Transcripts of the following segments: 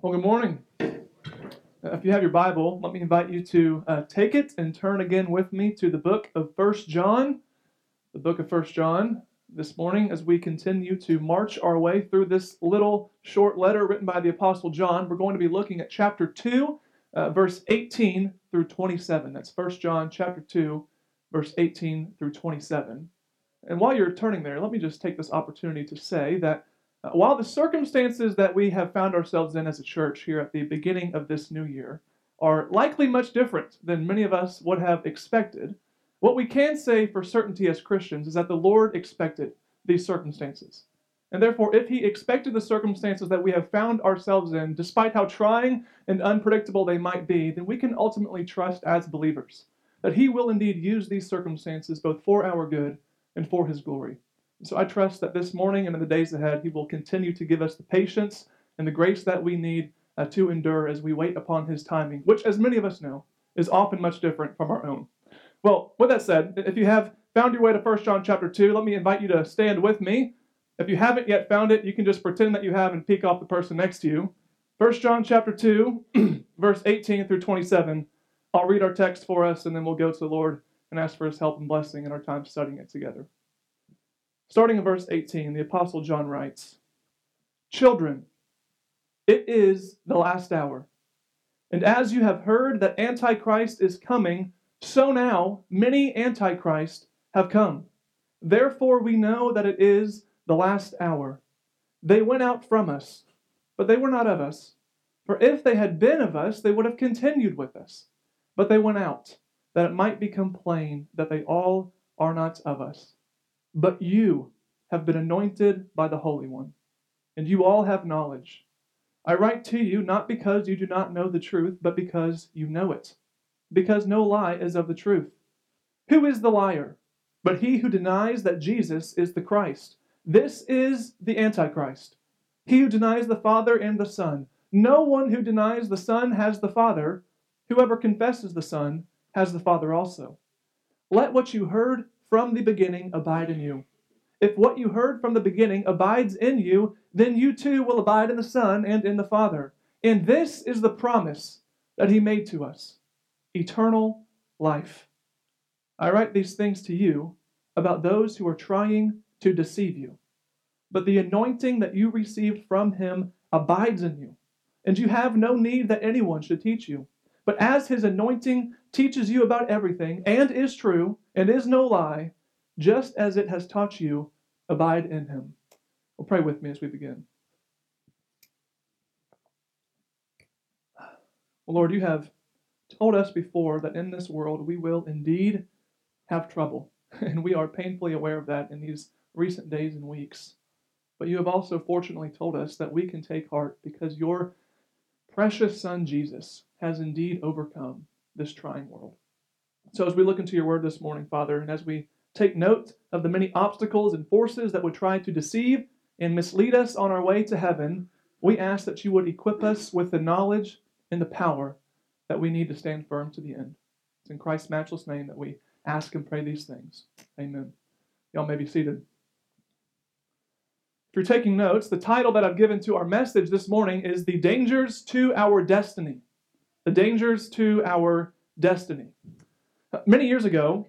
Well, good morning. Uh, If you have your Bible, let me invite you to uh, take it and turn again with me to the book of First John. The book of First John this morning as we continue to march our way through this little short letter written by the Apostle John. We're going to be looking at chapter 2, uh, verse 18 through 27. That's First John chapter 2, verse 18 through 27. And while you're turning there, let me just take this opportunity to say that while the circumstances that we have found ourselves in as a church here at the beginning of this new year are likely much different than many of us would have expected, what we can say for certainty as Christians is that the Lord expected these circumstances. And therefore, if He expected the circumstances that we have found ourselves in, despite how trying and unpredictable they might be, then we can ultimately trust as believers that He will indeed use these circumstances both for our good and for His glory. So I trust that this morning and in the days ahead, He will continue to give us the patience and the grace that we need uh, to endure as we wait upon His timing, which, as many of us know, is often much different from our own. Well, with that said, if you have found your way to 1 John chapter 2, let me invite you to stand with me. If you haven't yet found it, you can just pretend that you have and peek off the person next to you. 1 John chapter 2, verse 18 through 27. I'll read our text for us and then we'll go to the Lord and ask for his help and blessing in our time studying it together. Starting in verse 18, the Apostle John writes Children, it is the last hour. And as you have heard that Antichrist is coming, so now many Antichrists have come. Therefore we know that it is the last hour. They went out from us, but they were not of us. For if they had been of us, they would have continued with us. But they went out, that it might become plain that they all are not of us. But you have been anointed by the Holy One, and you all have knowledge. I write to you not because you do not know the truth, but because you know it, because no lie is of the truth. Who is the liar? But he who denies that Jesus is the Christ. This is the Antichrist. He who denies the Father and the Son. No one who denies the Son has the Father. Whoever confesses the Son has the Father also. Let what you heard from the beginning abide in you. If what you heard from the beginning abides in you, then you too will abide in the Son and in the Father. And this is the promise that He made to us eternal life. I write these things to you about those who are trying to deceive you. But the anointing that you received from Him abides in you, and you have no need that anyone should teach you. But as His anointing teaches you about everything, and is true, and is no lie, just as it has taught you, abide in him. Well, pray with me as we begin. Well, Lord, you have told us before that in this world we will indeed have trouble, and we are painfully aware of that in these recent days and weeks. But you have also fortunately told us that we can take heart because your precious Son Jesus has indeed overcome this trying world. So, as we look into your word this morning, Father, and as we take note of the many obstacles and forces that would try to deceive and mislead us on our way to heaven, we ask that you would equip us with the knowledge and the power that we need to stand firm to the end. It's in Christ's matchless name that we ask and pray these things. Amen. Y'all may be seated. If you're taking notes, the title that I've given to our message this morning is The Dangers to Our Destiny. The Dangers to Our Destiny. Many years ago,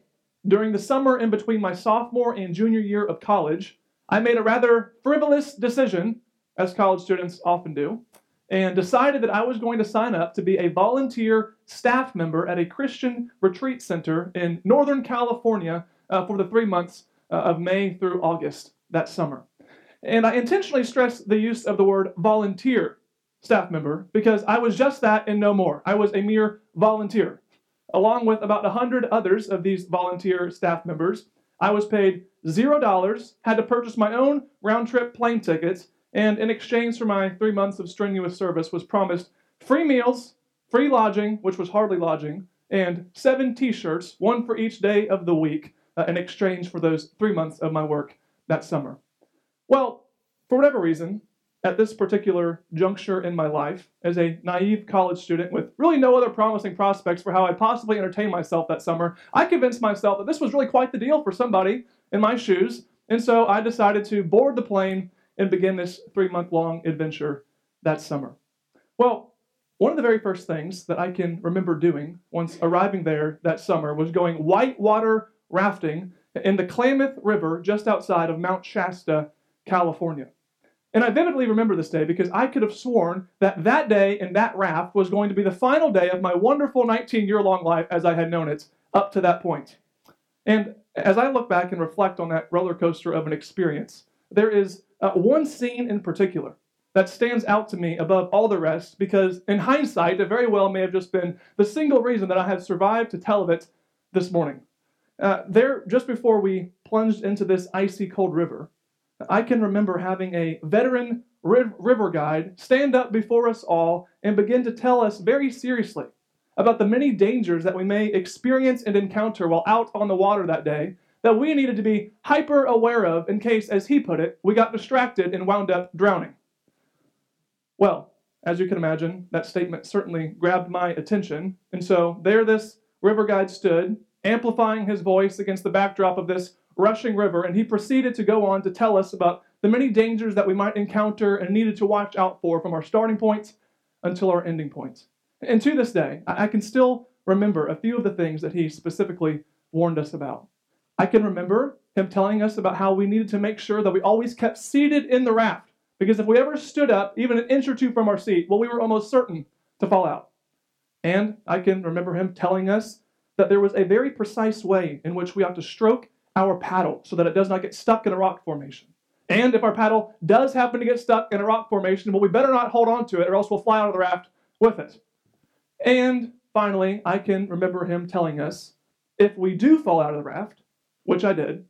during the summer in between my sophomore and junior year of college, I made a rather frivolous decision, as college students often do, and decided that I was going to sign up to be a volunteer staff member at a Christian retreat center in Northern California uh, for the three months uh, of May through August that summer. And I intentionally stress the use of the word volunteer staff member because I was just that and no more. I was a mere volunteer along with about 100 others of these volunteer staff members. I was paid $0, had to purchase my own round trip plane tickets, and in exchange for my three months of strenuous service, was promised free meals, free lodging, which was hardly lodging, and seven t shirts, one for each day of the week, uh, in exchange for those three months of my work that summer. Well, for whatever reason, at this particular juncture in my life as a naive college student with really no other promising prospects for how I'd possibly entertain myself that summer, I convinced myself that this was really quite the deal for somebody in my shoes. And so I decided to board the plane and begin this three month long adventure that summer. Well, one of the very first things that I can remember doing once arriving there that summer was going whitewater rafting in the Klamath River just outside of Mount Shasta, California. And I vividly remember this day because I could have sworn that that day and that raft was going to be the final day of my wonderful 19 year long life as I had known it up to that point. And as I look back and reflect on that roller coaster of an experience, there is uh, one scene in particular that stands out to me above all the rest because, in hindsight, it very well may have just been the single reason that I have survived to tell of it this morning. Uh, there, just before we plunged into this icy cold river, I can remember having a veteran river guide stand up before us all and begin to tell us very seriously about the many dangers that we may experience and encounter while out on the water that day that we needed to be hyper aware of in case, as he put it, we got distracted and wound up drowning. Well, as you can imagine, that statement certainly grabbed my attention, and so there this river guide stood, amplifying his voice against the backdrop of this rushing river, and he proceeded to go on to tell us about the many dangers that we might encounter and needed to watch out for from our starting points until our ending points. And to this day, I can still remember a few of the things that he specifically warned us about. I can remember him telling us about how we needed to make sure that we always kept seated in the raft, because if we ever stood up, even an inch or two from our seat, well, we were almost certain to fall out. And I can remember him telling us that there was a very precise way in which we ought to stroke our paddle so that it does not get stuck in a rock formation. And if our paddle does happen to get stuck in a rock formation, well, we better not hold on to it or else we'll fly out of the raft with it. And finally, I can remember him telling us if we do fall out of the raft, which I did,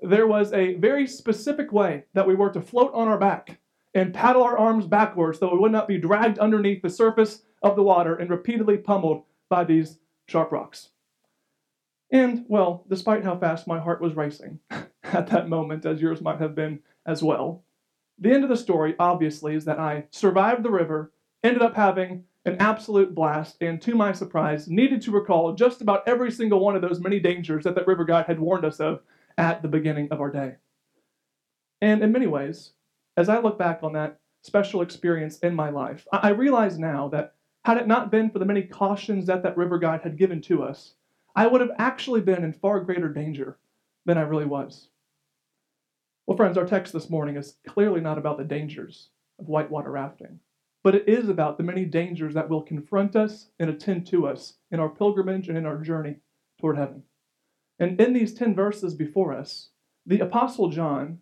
there was a very specific way that we were to float on our back and paddle our arms backwards so we would not be dragged underneath the surface of the water and repeatedly pummeled by these sharp rocks. And, well, despite how fast my heart was racing at that moment, as yours might have been as well, the end of the story, obviously, is that I survived the river, ended up having an absolute blast, and to my surprise, needed to recall just about every single one of those many dangers that that river guide had warned us of at the beginning of our day. And in many ways, as I look back on that special experience in my life, I realize now that had it not been for the many cautions that that river guide had given to us, I would have actually been in far greater danger than I really was. Well, friends, our text this morning is clearly not about the dangers of whitewater rafting, but it is about the many dangers that will confront us and attend to us in our pilgrimage and in our journey toward heaven. And in these 10 verses before us, the Apostle John,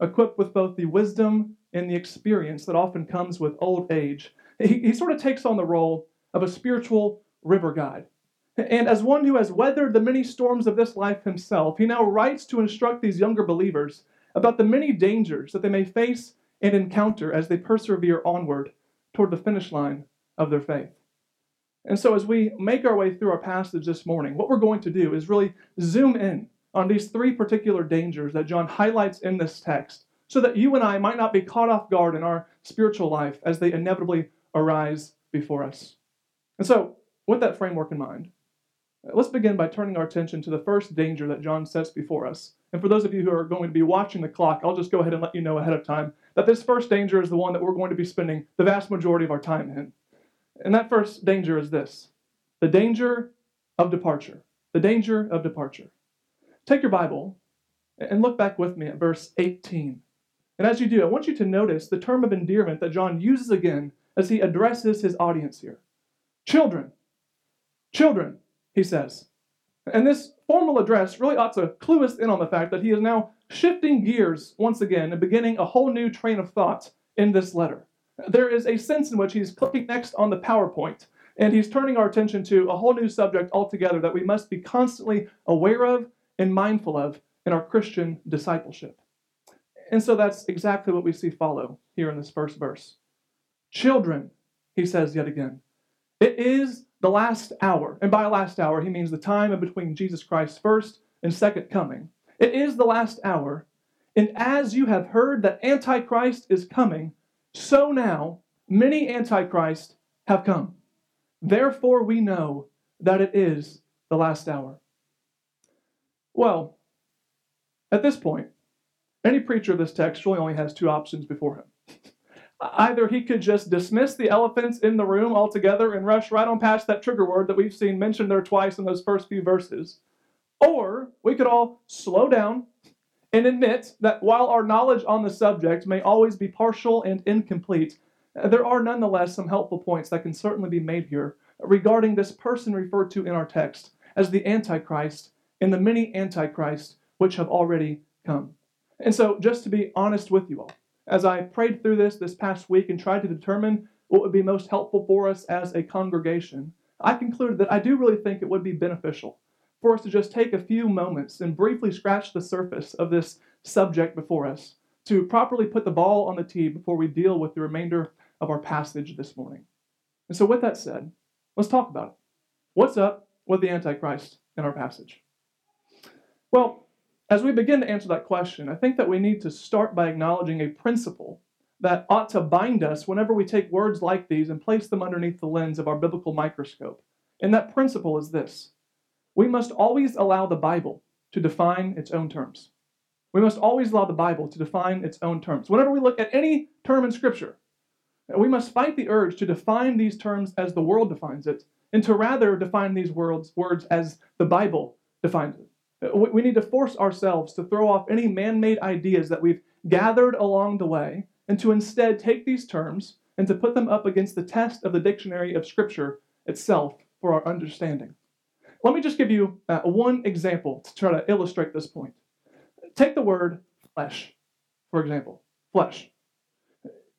equipped with both the wisdom and the experience that often comes with old age, he, he sort of takes on the role of a spiritual river guide and as one who has weathered the many storms of this life himself, he now writes to instruct these younger believers about the many dangers that they may face and encounter as they persevere onward toward the finish line of their faith. And so, as we make our way through our passage this morning, what we're going to do is really zoom in on these three particular dangers that John highlights in this text so that you and I might not be caught off guard in our spiritual life as they inevitably arise before us. And so, with that framework in mind, Uh, let's begin by turning our attention to the first danger that John sets before us. And for those of you who are going to be watching the clock, I'll just go ahead and let you know ahead of time that this first danger is the one that we're going to be spending the vast majority of our time in. And that first danger is this the danger of departure. The danger of departure. Take your Bible and look back with me at verse 18. And as you do, I want you to notice the term of endearment that John uses again as he addresses his audience here. Children, children, he says. And this formal address really ought to clue us in on the fact that he is now shifting gears once again and beginning a whole new train of thought in this letter. There is a sense in which he's clicking next on the PowerPoint, and he's turning our attention to a whole new subject altogether that we must be constantly aware of and mindful of in our Christian discipleship. And so that's exactly what we see follow here in this first verse. Children, he says yet again, it is the last hour. And by last hour, he means the time between Jesus Christ's first and second coming. It is the last hour. And as you have heard that Antichrist is coming, so now many Antichrists have come. Therefore, we know that it is the last hour. Well, at this point, any preacher of this text really only has two options before him. Either he could just dismiss the elephants in the room altogether and rush right on past that trigger word that we've seen mentioned there twice in those first few verses. Or we could all slow down and admit that while our knowledge on the subject may always be partial and incomplete, there are nonetheless some helpful points that can certainly be made here regarding this person referred to in our text as the Antichrist and the many Antichrists which have already come. And so, just to be honest with you all, as I prayed through this this past week and tried to determine what would be most helpful for us as a congregation, I concluded that I do really think it would be beneficial for us to just take a few moments and briefly scratch the surface of this subject before us to properly put the ball on the tee before we deal with the remainder of our passage this morning. And so, with that said, let's talk about it. What's up with the Antichrist in our passage? Well, as we begin to answer that question, I think that we need to start by acknowledging a principle that ought to bind us whenever we take words like these and place them underneath the lens of our biblical microscope. And that principle is this we must always allow the Bible to define its own terms. We must always allow the Bible to define its own terms. Whenever we look at any term in Scripture, we must fight the urge to define these terms as the world defines it, and to rather define these words, words as the Bible defines it. We need to force ourselves to throw off any man made ideas that we've gathered along the way and to instead take these terms and to put them up against the test of the dictionary of Scripture itself for our understanding. Let me just give you uh, one example to try to illustrate this point. Take the word flesh, for example. Flesh.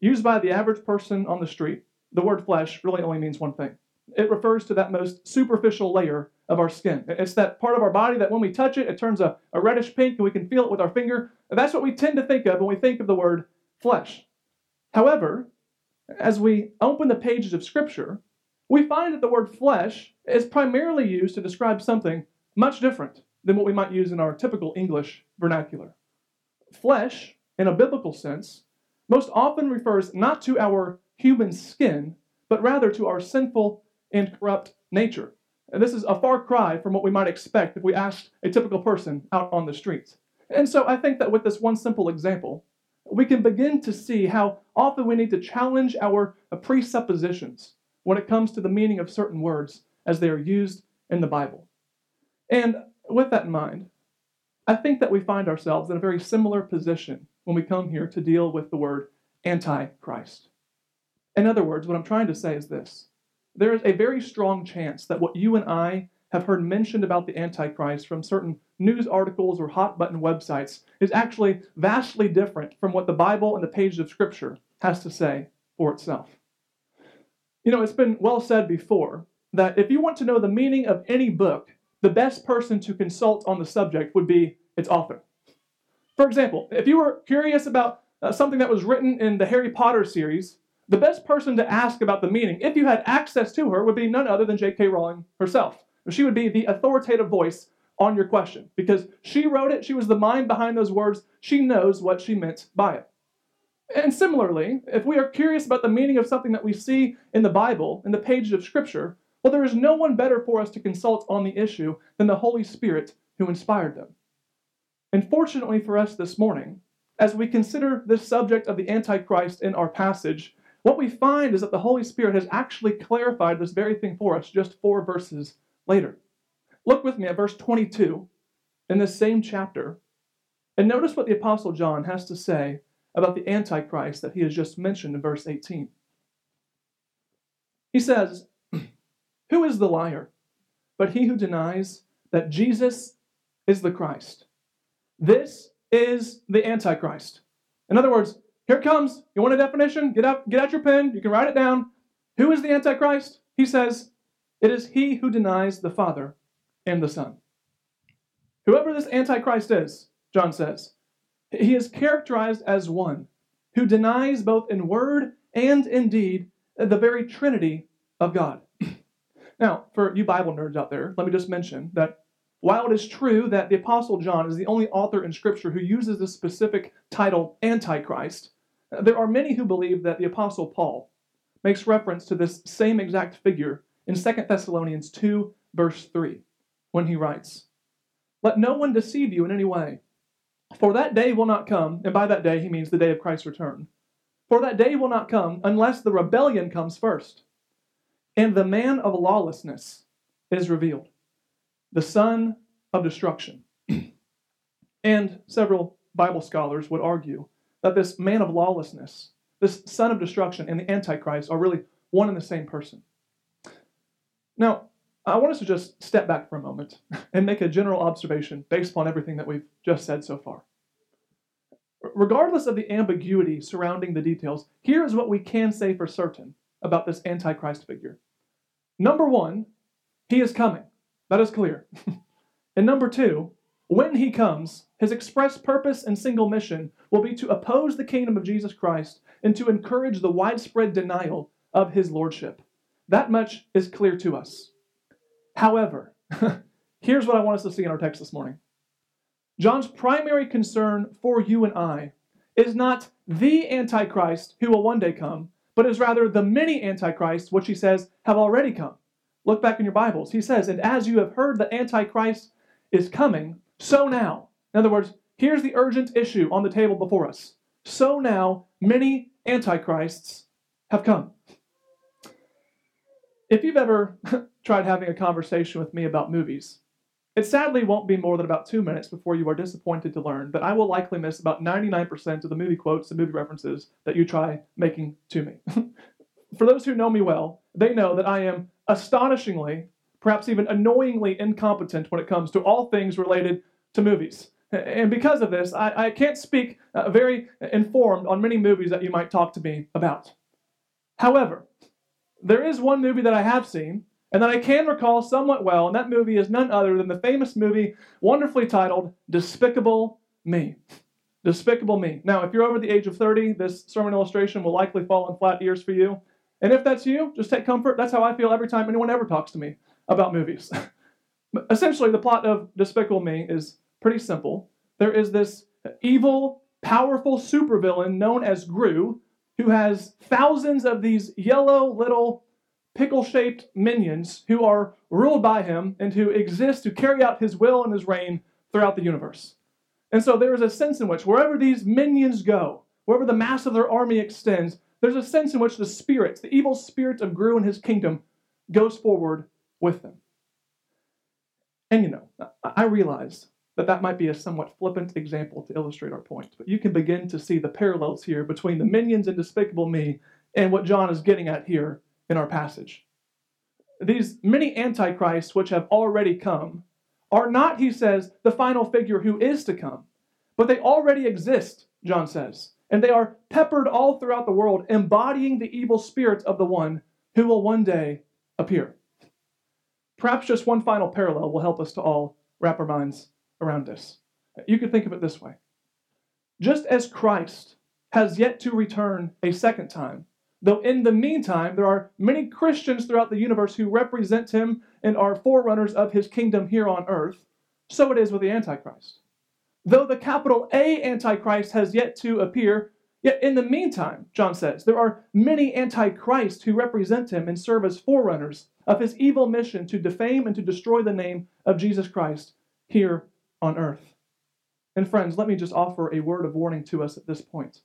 Used by the average person on the street, the word flesh really only means one thing it refers to that most superficial layer of our skin. It's that part of our body that when we touch it, it turns a, a reddish pink and we can feel it with our finger. That's what we tend to think of when we think of the word flesh. However, as we open the pages of Scripture, we find that the word flesh is primarily used to describe something much different than what we might use in our typical English vernacular. Flesh, in a biblical sense, most often refers not to our human skin, but rather to our sinful and corrupt nature. And this is a far cry from what we might expect if we asked a typical person out on the streets. And so I think that with this one simple example, we can begin to see how often we need to challenge our presuppositions when it comes to the meaning of certain words as they are used in the Bible. And with that in mind, I think that we find ourselves in a very similar position when we come here to deal with the word antichrist. In other words, what I'm trying to say is this there is a very strong chance that what you and I have heard mentioned about the Antichrist from certain news articles or hot button websites is actually vastly different from what the Bible and the pages of Scripture has to say for itself. You know, it's been well said before that if you want to know the meaning of any book, the best person to consult on the subject would be its author. For example, if you were curious about uh, something that was written in the Harry Potter series, the best person to ask about the meaning, if you had access to her, would be none other than J.K. Rowling herself. She would be the authoritative voice on your question because she wrote it, she was the mind behind those words, she knows what she meant by it. And similarly, if we are curious about the meaning of something that we see in the Bible, in the pages of Scripture, well, there is no one better for us to consult on the issue than the Holy Spirit who inspired them. And fortunately for us this morning, as we consider this subject of the Antichrist in our passage, what we find is that the Holy Spirit has actually clarified this very thing for us just four verses later. Look with me at verse 22 in this same chapter, and notice what the Apostle John has to say about the Antichrist that he has just mentioned in verse 18. He says, Who is the liar but he who denies that Jesus is the Christ? This is the Antichrist. In other words, here it comes. You want a definition? Get out, get out your pen. You can write it down. Who is the Antichrist? He says, It is he who denies the Father and the Son. Whoever this Antichrist is, John says, he is characterized as one who denies both in word and in deed the very Trinity of God. now, for you Bible nerds out there, let me just mention that while it is true that the Apostle John is the only author in Scripture who uses this specific title, Antichrist, there are many who believe that the Apostle Paul makes reference to this same exact figure in 2 Thessalonians 2, verse 3, when he writes, Let no one deceive you in any way, for that day will not come, and by that day he means the day of Christ's return. For that day will not come unless the rebellion comes first, and the man of lawlessness is revealed, the son of destruction. and several Bible scholars would argue that this man of lawlessness, this son of destruction, and the Antichrist are really one and the same person. Now, I want us to just step back for a moment and make a general observation based upon everything that we've just said so far. Regardless of the ambiguity surrounding the details, here is what we can say for certain about this Antichrist figure. Number one, he is coming. That is clear. and number two, when he comes, his express purpose and single mission will be to oppose the kingdom of Jesus Christ and to encourage the widespread denial of his lordship. That much is clear to us. However, here's what I want us to see in our text this morning John's primary concern for you and I is not the Antichrist who will one day come, but is rather the many Antichrists, which he says have already come. Look back in your Bibles. He says, And as you have heard that Antichrist is coming, so now. In other words, here's the urgent issue on the table before us. So now, many Antichrists have come. If you've ever tried having a conversation with me about movies, it sadly won't be more than about two minutes before you are disappointed to learn that I will likely miss about 99% of the movie quotes and movie references that you try making to me. For those who know me well, they know that I am astonishingly, perhaps even annoyingly incompetent when it comes to all things related to movies. And because of this, I, I can't speak uh, very informed on many movies that you might talk to me about. However, there is one movie that I have seen and that I can recall somewhat well, and that movie is none other than the famous movie, wonderfully titled Despicable Me. Despicable Me. Now, if you're over the age of 30, this sermon illustration will likely fall on flat ears for you. And if that's you, just take comfort. That's how I feel every time anyone ever talks to me about movies. Essentially, the plot of Despicable Me is pretty simple. There is this evil, powerful supervillain known as Gru who has thousands of these yellow little pickle shaped minions who are ruled by him and who exist to carry out his will and his reign throughout the universe. And so there is a sense in which wherever these minions go, wherever the mass of their army extends, there's a sense in which the spirits, the evil spirit of Gru and his kingdom, goes forward with them. And you know, I realize that that might be a somewhat flippant example to illustrate our point, but you can begin to see the parallels here between the minions and Despicable Me and what John is getting at here in our passage. These many antichrists which have already come are not, he says, the final figure who is to come, but they already exist, John says, and they are peppered all throughout the world, embodying the evil spirit of the one who will one day appear. Perhaps just one final parallel will help us to all wrap our minds around this. You could think of it this way just as Christ has yet to return a second time, Though in the meantime, there are many Christians throughout the universe who represent him and are forerunners of his kingdom here on earth, so it is with the Antichrist. Though the capital A Antichrist has yet to appear, yet in the meantime, John says, there are many Antichrists who represent him and serve as forerunners of his evil mission to defame and to destroy the name of Jesus Christ here on earth. And friends, let me just offer a word of warning to us at this point.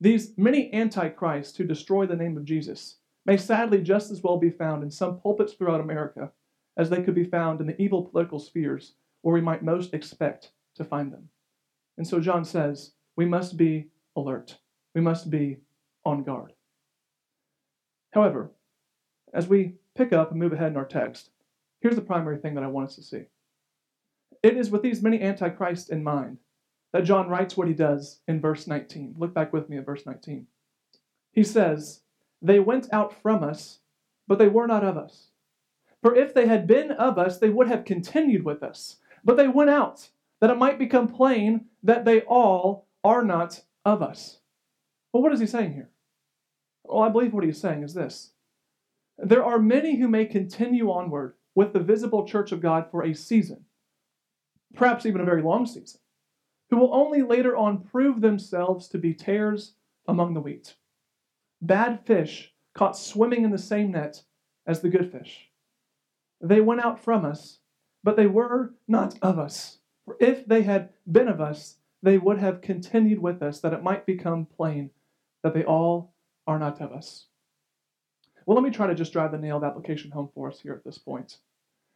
These many antichrists who destroy the name of Jesus may sadly just as well be found in some pulpits throughout America as they could be found in the evil political spheres where we might most expect to find them. And so John says, we must be alert. We must be on guard. However, as we pick up and move ahead in our text, here's the primary thing that I want us to see. It is with these many antichrists in mind that John writes what he does in verse 19. Look back with me at verse 19. He says, They went out from us, but they were not of us. For if they had been of us, they would have continued with us. But they went out, that it might become plain that they all are not of us. Well, what is he saying here? Well, I believe what he's saying is this there are many who may continue onward with the visible church of God for a season, perhaps even a very long season who will only later on prove themselves to be tares among the wheat. Bad fish caught swimming in the same net as the good fish. They went out from us, but they were not of us. For if they had been of us, they would have continued with us, that it might become plain that they all are not of us. Well, let me try to just drive the nailed application home for us here at this point.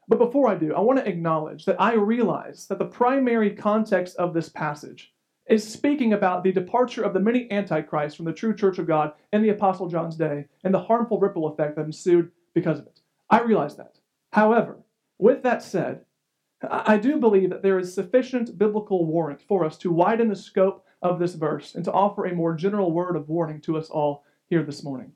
But before I do, I want to acknowledge that I realize that the primary context of this passage is speaking about the departure of the many antichrists from the true church of God in the Apostle John's day and the harmful ripple effect that ensued because of it. I realize that. However, with that said, I do believe that there is sufficient biblical warrant for us to widen the scope of this verse and to offer a more general word of warning to us all here this morning.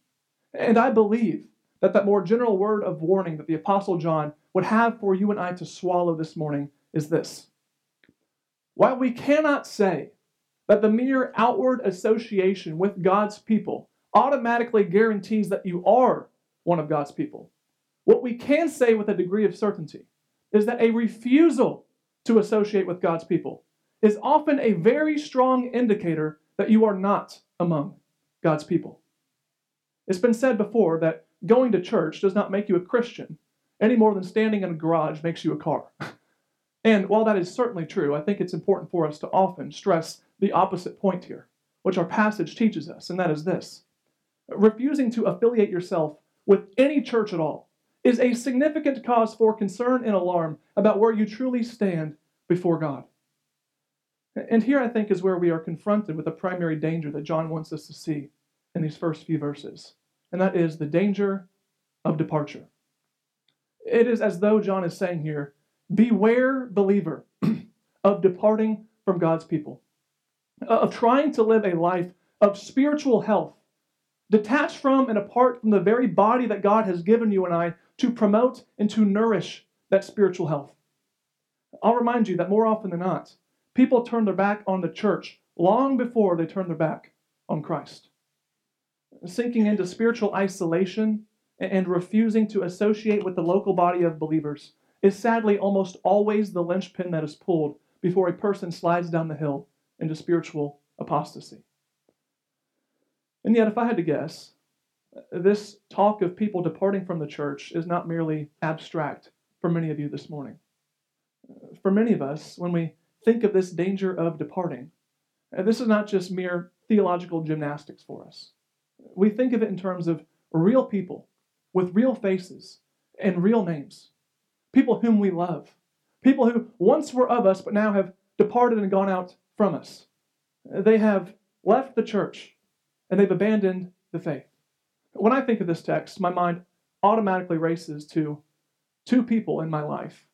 And I believe that that more general word of warning that the Apostle John would have for you and I to swallow this morning is this. While we cannot say that the mere outward association with God's people automatically guarantees that you are one of God's people, what we can say with a degree of certainty is that a refusal to associate with God's people is often a very strong indicator that you are not among God's people. It's been said before that going to church does not make you a Christian any more than standing in a garage makes you a car. and while that is certainly true, I think it's important for us to often stress the opposite point here, which our passage teaches us, and that is this refusing to affiliate yourself with any church at all is a significant cause for concern and alarm about where you truly stand before God. And here I think is where we are confronted with the primary danger that John wants us to see in these first few verses, and that is the danger of departure. It is as though John is saying here beware, believer, of departing from God's people, uh, of trying to live a life of spiritual health, detached from and apart from the very body that God has given you and I to promote and to nourish that spiritual health. I'll remind you that more often than not, people turn their back on the church long before they turn their back on Christ. Sinking into spiritual isolation and refusing to associate with the local body of believers is sadly almost always the linchpin that is pulled before a person slides down the hill into spiritual apostasy. And yet, if I had to guess, this talk of people departing from the church is not merely abstract for many of you this morning. For many of us, when we think of this danger of departing, uh, this is not just mere theological gymnastics for us. We think of it in terms of real people with real faces and real names, people whom we love, people who once were of us but now have departed and gone out from us. They have left the church and they've abandoned the faith. When I think of this text, my mind automatically races to two people in my life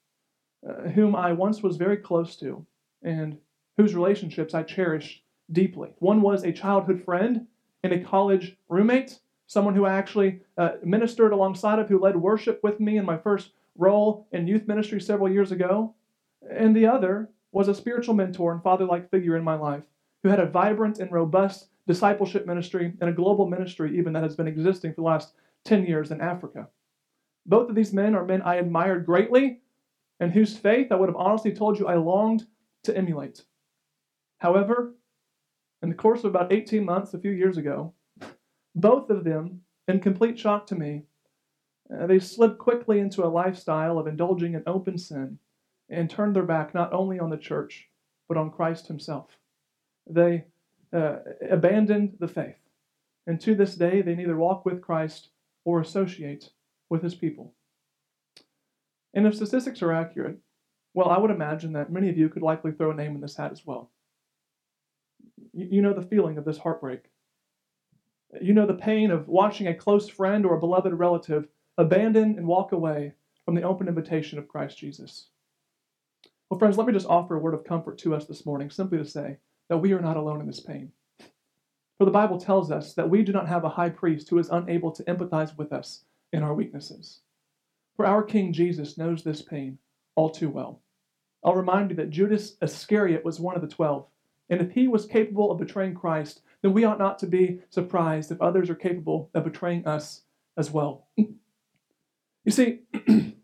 uh, whom I once was very close to and whose relationships I cherished deeply. One was a childhood friend and a college roommate, someone who I actually uh, ministered alongside of, who led worship with me in my first role in youth ministry several years ago. And the other was a spiritual mentor and father like figure in my life who had a vibrant and robust discipleship ministry and a global ministry, even that has been existing for the last 10 years in Africa. Both of these men are men I admired greatly and whose faith I would have honestly told you I longed to emulate. However, in the course of about 18 months, a few years ago, both of them, in complete shock to me, uh, they slipped quickly into a lifestyle of indulging in open sin and turned their back not only on the church, but on Christ himself. They uh, abandoned the faith. And to this day, they neither walk with Christ or associate with his people. And if statistics are accurate, well, I would imagine that many of you could likely throw a name in this hat as well. You know the feeling of this heartbreak. You know the pain of watching a close friend or a beloved relative abandon and walk away from the open invitation of Christ Jesus. Well, friends, let me just offer a word of comfort to us this morning, simply to say that we are not alone in this pain. For the Bible tells us that we do not have a high priest who is unable to empathize with us in our weaknesses. For our King Jesus knows this pain all too well. I'll remind you that Judas Iscariot was one of the twelve, and if he was capable of betraying Christ, then we ought not to be surprised if others are capable of betraying us as well. You see,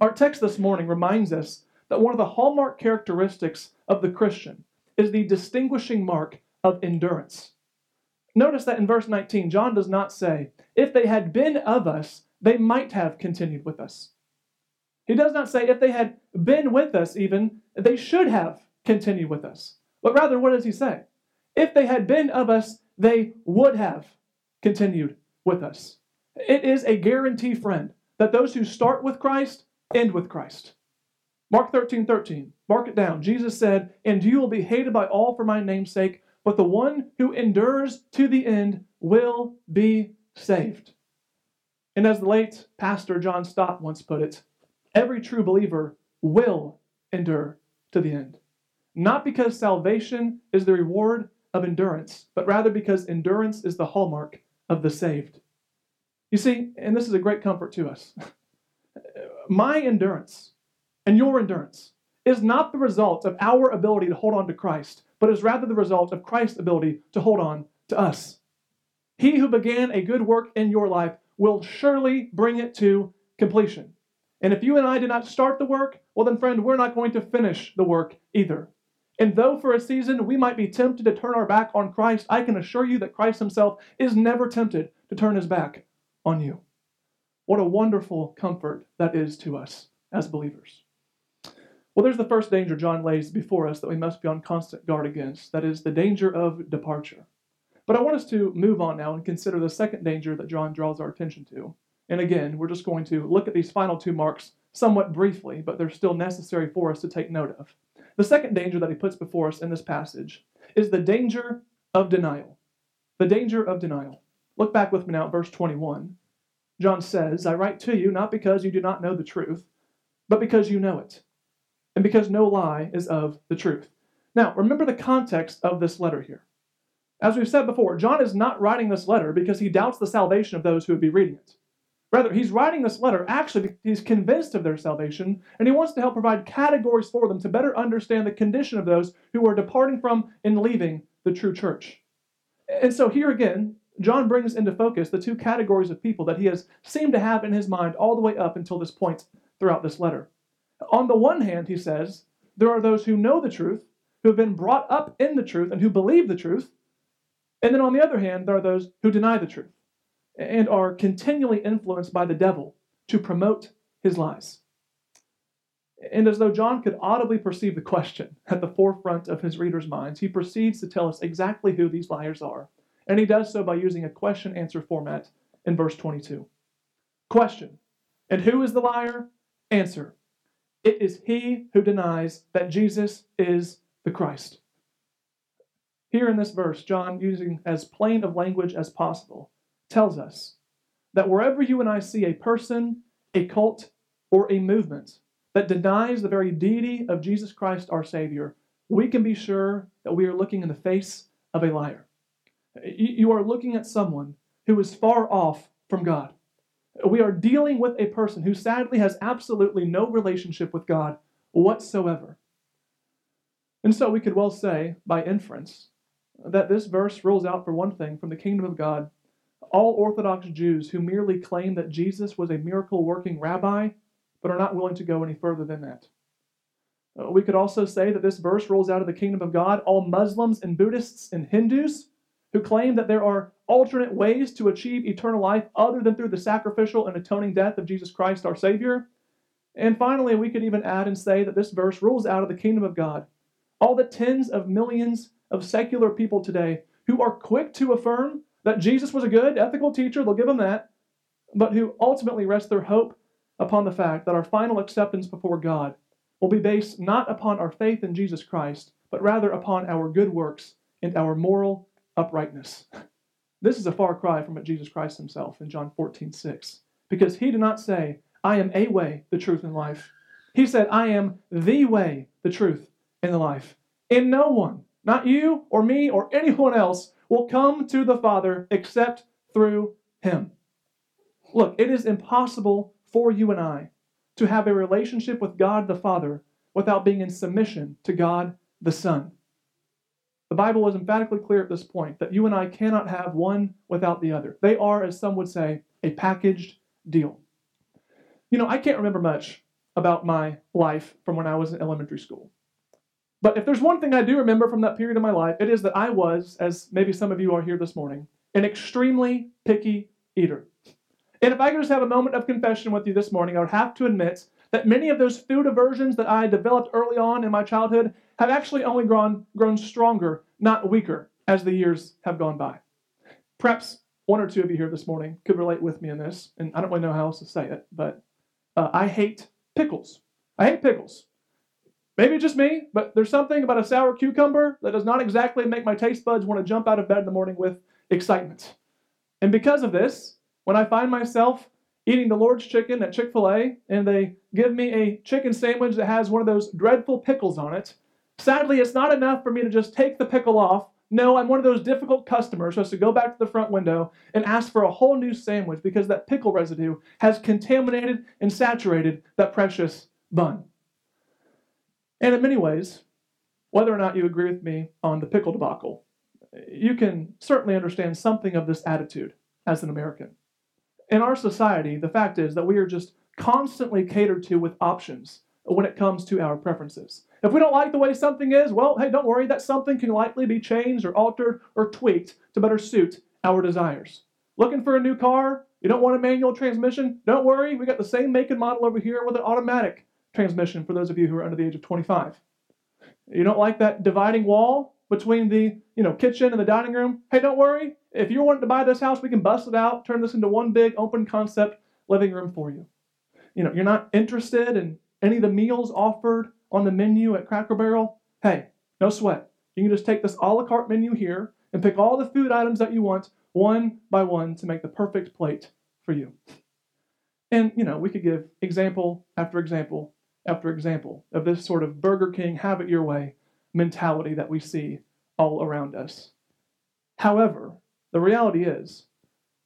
our text this morning reminds us that one of the hallmark characteristics of the Christian is the distinguishing mark of endurance. Notice that in verse 19, John does not say, if they had been of us, they might have continued with us. He does not say, if they had been with us, even, they should have continued with us. But rather, what does he say? If they had been of us, they would have continued with us. It is a guarantee, friend, that those who start with Christ end with Christ. Mark 13, 13. Mark it down. Jesus said, And you will be hated by all for my name's sake, but the one who endures to the end will be saved. And as the late pastor John Stott once put it, every true believer will endure to the end. Not because salvation is the reward of endurance, but rather because endurance is the hallmark of the saved. You see, and this is a great comfort to us. My endurance and your endurance is not the result of our ability to hold on to Christ, but is rather the result of Christ's ability to hold on to us. He who began a good work in your life will surely bring it to completion. And if you and I did not start the work, well, then, friend, we're not going to finish the work either. And though for a season we might be tempted to turn our back on Christ, I can assure you that Christ himself is never tempted to turn his back on you. What a wonderful comfort that is to us as believers. Well, there's the first danger John lays before us that we must be on constant guard against that is, the danger of departure. But I want us to move on now and consider the second danger that John draws our attention to. And again, we're just going to look at these final two marks somewhat briefly, but they're still necessary for us to take note of. The second danger that he puts before us in this passage is the danger of denial. The danger of denial. Look back with me now at verse 21. John says, I write to you not because you do not know the truth, but because you know it, and because no lie is of the truth. Now, remember the context of this letter here. As we've said before, John is not writing this letter because he doubts the salvation of those who would be reading it. Rather, he's writing this letter actually because he's convinced of their salvation, and he wants to help provide categories for them to better understand the condition of those who are departing from and leaving the true church. And so here again, John brings into focus the two categories of people that he has seemed to have in his mind all the way up until this point throughout this letter. On the one hand, he says, there are those who know the truth, who have been brought up in the truth, and who believe the truth. And then on the other hand, there are those who deny the truth and are continually influenced by the devil to promote his lies. And as though John could audibly perceive the question at the forefront of his readers' minds, he proceeds to tell us exactly who these liars are and he does so by using a question answer format in verse 22. Question And who is the liar? Answer It is he who denies that Jesus is the Christ. Here in this verse, John, using as plain of language as possible, tells us that wherever you and I see a person, a cult, or a movement that denies the very deity of Jesus Christ our Savior, we can be sure that we are looking in the face of a liar. You are looking at someone who is far off from God. We are dealing with a person who sadly has absolutely no relationship with God whatsoever. And so we could well say, by inference, that this verse rules out, for one thing, from the kingdom of God all Orthodox Jews who merely claim that Jesus was a miracle working rabbi, but are not willing to go any further than that. Uh, we could also say that this verse rules out of the kingdom of God all Muslims and Buddhists and Hindus who claim that there are alternate ways to achieve eternal life other than through the sacrificial and atoning death of Jesus Christ our Savior. And finally, we could even add and say that this verse rules out of the kingdom of God all the tens of millions of secular people today who are quick to affirm that Jesus was a good, ethical teacher, they'll give them that, but who ultimately rest their hope upon the fact that our final acceptance before God will be based not upon our faith in Jesus Christ, but rather upon our good works and our moral uprightness. This is a far cry from what Jesus Christ himself in John 14, 6. Because he did not say, I am a way, the truth, and life. He said, I am the way, the truth, and the life. And no one, not you or me or anyone else, will come to the Father except through him. Look, it is impossible for you and I to have a relationship with God the Father without being in submission to God the Son. The Bible is emphatically clear at this point that you and I cannot have one without the other. They are, as some would say, a packaged deal. You know, I can't remember much about my life from when I was in elementary school. But if there's one thing I do remember from that period of my life, it is that I was, as maybe some of you are here this morning, an extremely picky eater. And if I could just have a moment of confession with you this morning, I would have to admit that many of those food aversions that I developed early on in my childhood have actually only grown, grown stronger, not weaker, as the years have gone by. Perhaps one or two of you here this morning could relate with me in this, and I don't really know how else to say it, but uh, I hate pickles. I hate pickles. Maybe it's just me, but there's something about a sour cucumber that does not exactly make my taste buds want to jump out of bed in the morning with excitement. And because of this, when I find myself eating the Lord's chicken at Chick fil A and they give me a chicken sandwich that has one of those dreadful pickles on it, sadly, it's not enough for me to just take the pickle off. No, I'm one of those difficult customers who has to go back to the front window and ask for a whole new sandwich because that pickle residue has contaminated and saturated that precious bun. And in many ways, whether or not you agree with me on the pickle debacle, you can certainly understand something of this attitude as an American. In our society, the fact is that we are just constantly catered to with options when it comes to our preferences. If we don't like the way something is, well, hey, don't worry, that something can likely be changed or altered or tweaked to better suit our desires. Looking for a new car? You don't want a manual transmission? Don't worry, we got the same make and model over here with an automatic transmission for those of you who are under the age of 25. You don't like that dividing wall between the you know kitchen and the dining room? Hey, don't worry. If you're wanting to buy this house, we can bust it out, turn this into one big open concept living room for you. You know, you're not interested in any of the meals offered on the menu at Cracker Barrel? Hey, no sweat. You can just take this a la carte menu here and pick all the food items that you want one by one to make the perfect plate for you. And, you know, we could give example after example after example of this sort of Burger King, have it your way mentality that we see all around us. However, the reality is,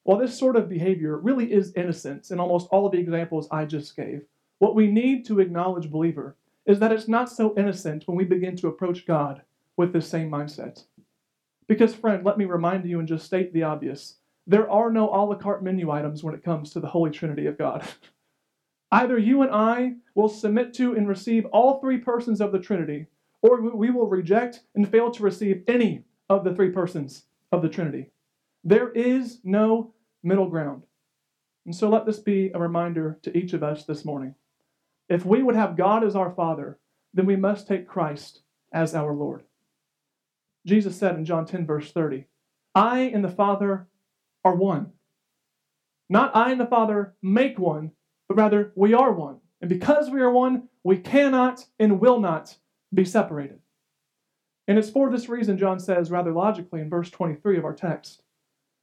while this sort of behavior really is innocence in almost all of the examples I just gave, what we need to acknowledge, believer, is that it's not so innocent when we begin to approach God with this same mindset. Because, friend, let me remind you and just state the obvious there are no a la carte menu items when it comes to the Holy Trinity of God. Either you and I will submit to and receive all three persons of the Trinity, or we will reject and fail to receive any of the three persons of the Trinity. There is no middle ground. And so let this be a reminder to each of us this morning. If we would have God as our Father, then we must take Christ as our Lord. Jesus said in John 10, verse 30, I and the Father are one. Not I and the Father make one, but rather we are one. And because we are one, we cannot and will not be separated. And it's for this reason, John says rather logically in verse 23 of our text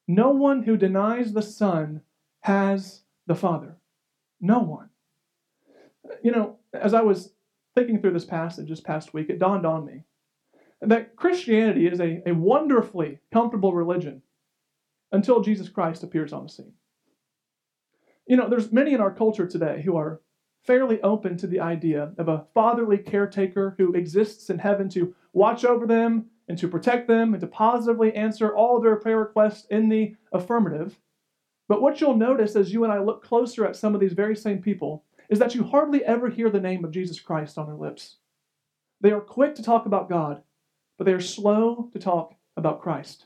No one who denies the Son has the Father. No one. You know, as I was thinking through this passage this past week, it dawned on me that Christianity is a, a wonderfully comfortable religion until Jesus Christ appears on the scene. You know, there's many in our culture today who are fairly open to the idea of a fatherly caretaker who exists in heaven to watch over them and to protect them and to positively answer all their prayer requests in the affirmative. But what you'll notice as you and I look closer at some of these very same people is that you hardly ever hear the name of Jesus Christ on their lips. They are quick to talk about God, but they are slow to talk about Christ.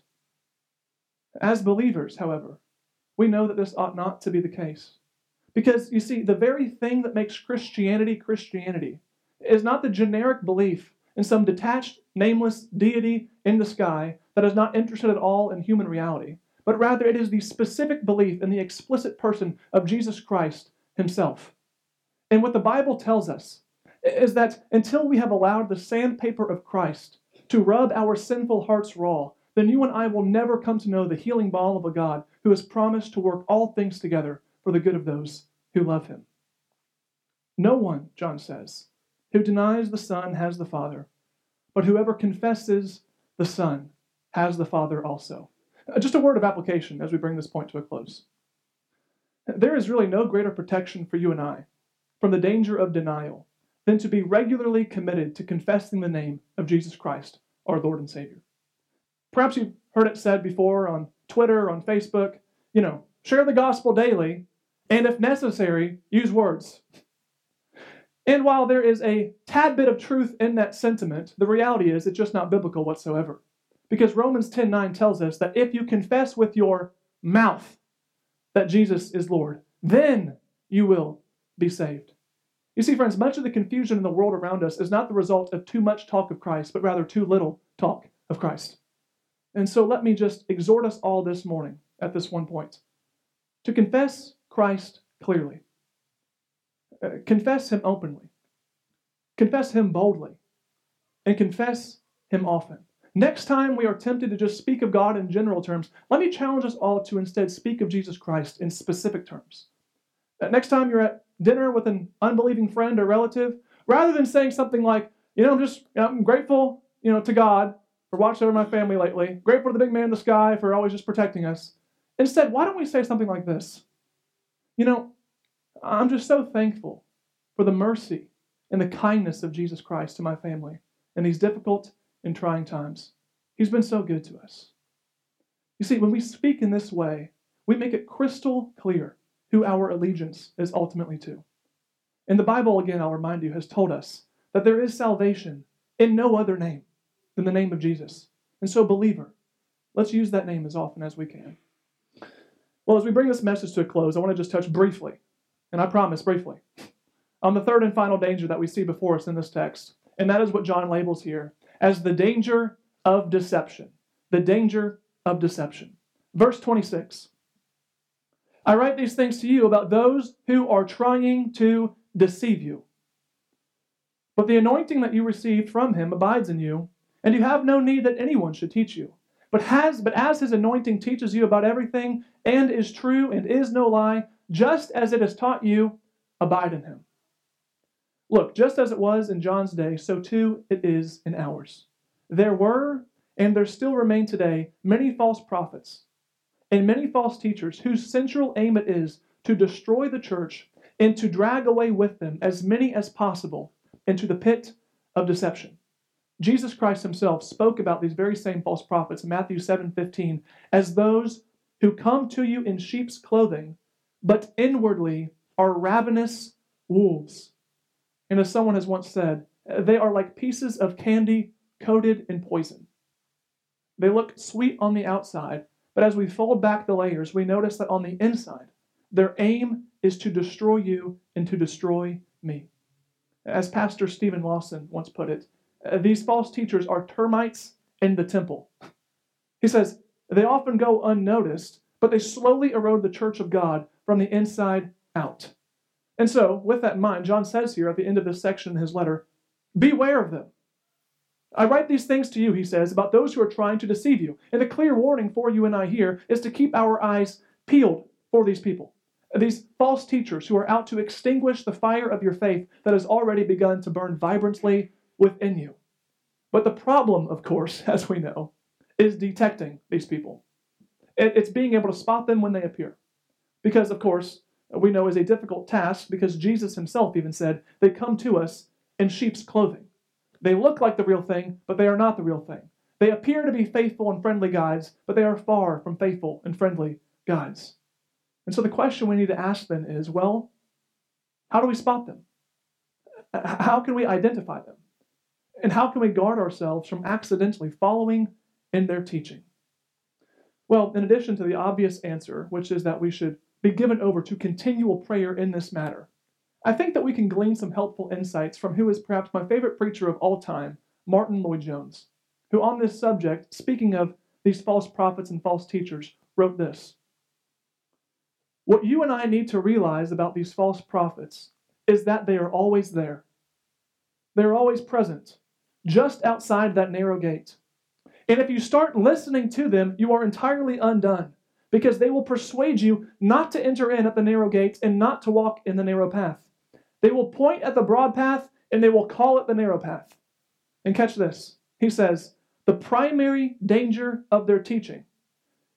As believers, however, we know that this ought not to be the case. Because, you see, the very thing that makes Christianity Christianity is not the generic belief in some detached, nameless deity in the sky that is not interested at all in human reality, but rather it is the specific belief in the explicit person of Jesus Christ himself. And what the Bible tells us is that until we have allowed the sandpaper of Christ to rub our sinful hearts raw, then you and I will never come to know the healing balm of a God who has promised to work all things together for the good of those who love him. No one, John says, who denies the Son has the Father, but whoever confesses the Son has the Father also. Uh, just a word of application as we bring this point to a close. There is really no greater protection for you and I from the danger of denial than to be regularly committed to confessing the name of Jesus Christ, our Lord and Savior. Perhaps you've heard it said before on Twitter, on Facebook, you know, share the gospel daily, and if necessary, use words. And while there is a tad bit of truth in that sentiment, the reality is it's just not biblical whatsoever. Because Romans 10:9 tells us that if you confess with your mouth that Jesus is Lord, then you will be saved. You see, friends, much of the confusion in the world around us is not the result of too much talk of Christ, but rather too little talk of Christ. And so let me just exhort us all this morning at this one point to confess Christ clearly, uh, confess Him openly, confess Him boldly, and confess Him often. Next time we are tempted to just speak of God in general terms, let me challenge us all to instead speak of Jesus Christ in specific terms. Uh, next time you're at dinner with an unbelieving friend or relative, rather than saying something like, you know, I'm just I'm grateful, you know, to God for watching over my family lately, grateful to the big man in the sky for always just protecting us. Instead, why don't we say something like this? You know, I'm just so thankful for the mercy and the kindness of Jesus Christ to my family in these difficult and trying times. He's been so good to us. You see, when we speak in this way, we make it crystal clear who our allegiance is ultimately to. And the Bible, again, I'll remind you, has told us that there is salvation in no other name than the name of Jesus. And so, believer, let's use that name as often as we can. Well, as we bring this message to a close, I want to just touch briefly, and I promise briefly, on the third and final danger that we see before us in this text. And that is what John labels here as the danger of deception. The danger of deception. Verse 26 I write these things to you about those who are trying to deceive you. But the anointing that you received from him abides in you, and you have no need that anyone should teach you. But has but as his anointing teaches you about everything and is true and is no lie, just as it has taught you, abide in him. Look, just as it was in John's day, so too it is in ours. There were, and there still remain today, many false prophets and many false teachers whose central aim it is to destroy the church and to drag away with them as many as possible into the pit of deception. Jesus Christ himself spoke about these very same false prophets in Matthew 7:15 as those who come to you in sheep's clothing, but inwardly are ravenous wolves. And as someone has once said, they are like pieces of candy coated in poison. They look sweet on the outside, but as we fold back the layers, we notice that on the inside, their aim is to destroy you and to destroy me. As Pastor Steven Lawson once put it, uh, these false teachers are termites in the temple. He says, they often go unnoticed, but they slowly erode the church of God from the inside out. And so, with that in mind, John says here at the end of this section in his letter, Beware of them. I write these things to you, he says, about those who are trying to deceive you. And the clear warning for you and I here is to keep our eyes peeled for these people, these false teachers who are out to extinguish the fire of your faith that has already begun to burn vibrantly within you. But the problem, of course, as we know, is detecting these people. It's being able to spot them when they appear. Because, of course, we know is a difficult task because Jesus himself even said, they come to us in sheep's clothing. They look like the real thing, but they are not the real thing. They appear to be faithful and friendly guides, but they are far from faithful and friendly guides. And so the question we need to ask then is well, how do we spot them? How can we identify them? And how can we guard ourselves from accidentally following in their teaching? Well, in addition to the obvious answer, which is that we should be given over to continual prayer in this matter, I think that we can glean some helpful insights from who is perhaps my favorite preacher of all time, Martyn Lloyd-Jones, who on this subject, speaking of these false prophets and false teachers, wrote this What you and I need to realize about these false prophets is that they are always there. They're always present, just outside that narrow gate. And if you start listening to them, you are entirely undone because they will persuade you not to enter in at the narrow gate and not to walk in the narrow path. They will point at the broad path and they will call it the narrow path. And catch this. He says, the primary danger of their teaching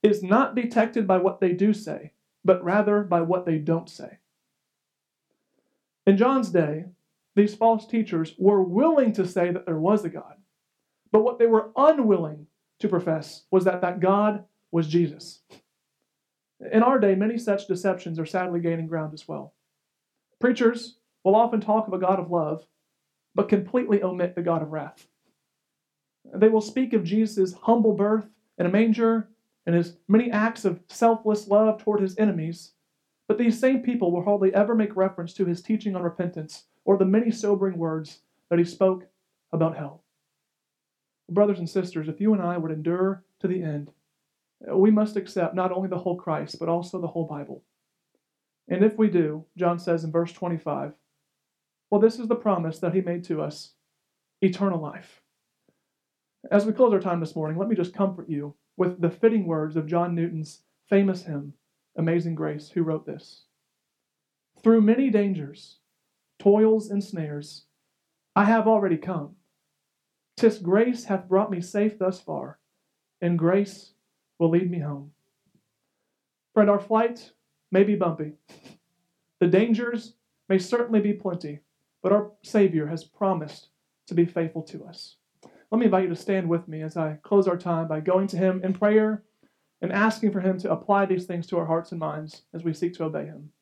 is not detected by what they do say, but rather by what they don't say. In John's day, these false teachers were willing to say that there was a God, but what they were unwilling to profess was that that God was Jesus. In our day, many such deceptions are sadly gaining ground as well. Preachers will often talk of a God of love, but completely omit the God of wrath. They will speak of Jesus' humble birth in a manger and his many acts of selfless love toward his enemies, but these same people will hardly ever make reference to his teaching on repentance or the many sobering words that he spoke about hell. Brothers and sisters, if you and I would endure to the end, we must accept not only the whole Christ, but also the whole Bible. And if we do, John says in verse 25, well, this is the promise that he made to us eternal life. As we close our time this morning, let me just comfort you with the fitting words of John Newton's famous hymn, Amazing Grace, who wrote this Through many dangers, toils, and snares, I have already come. Tis grace hath brought me safe thus far, and grace will lead me home. Friend, our flight may be bumpy. The dangers may certainly be plenty, but our Savior has promised to be faithful to us. Let me invite you to stand with me as I close our time by going to Him in prayer and asking for Him to apply these things to our hearts and minds as we seek to obey Him.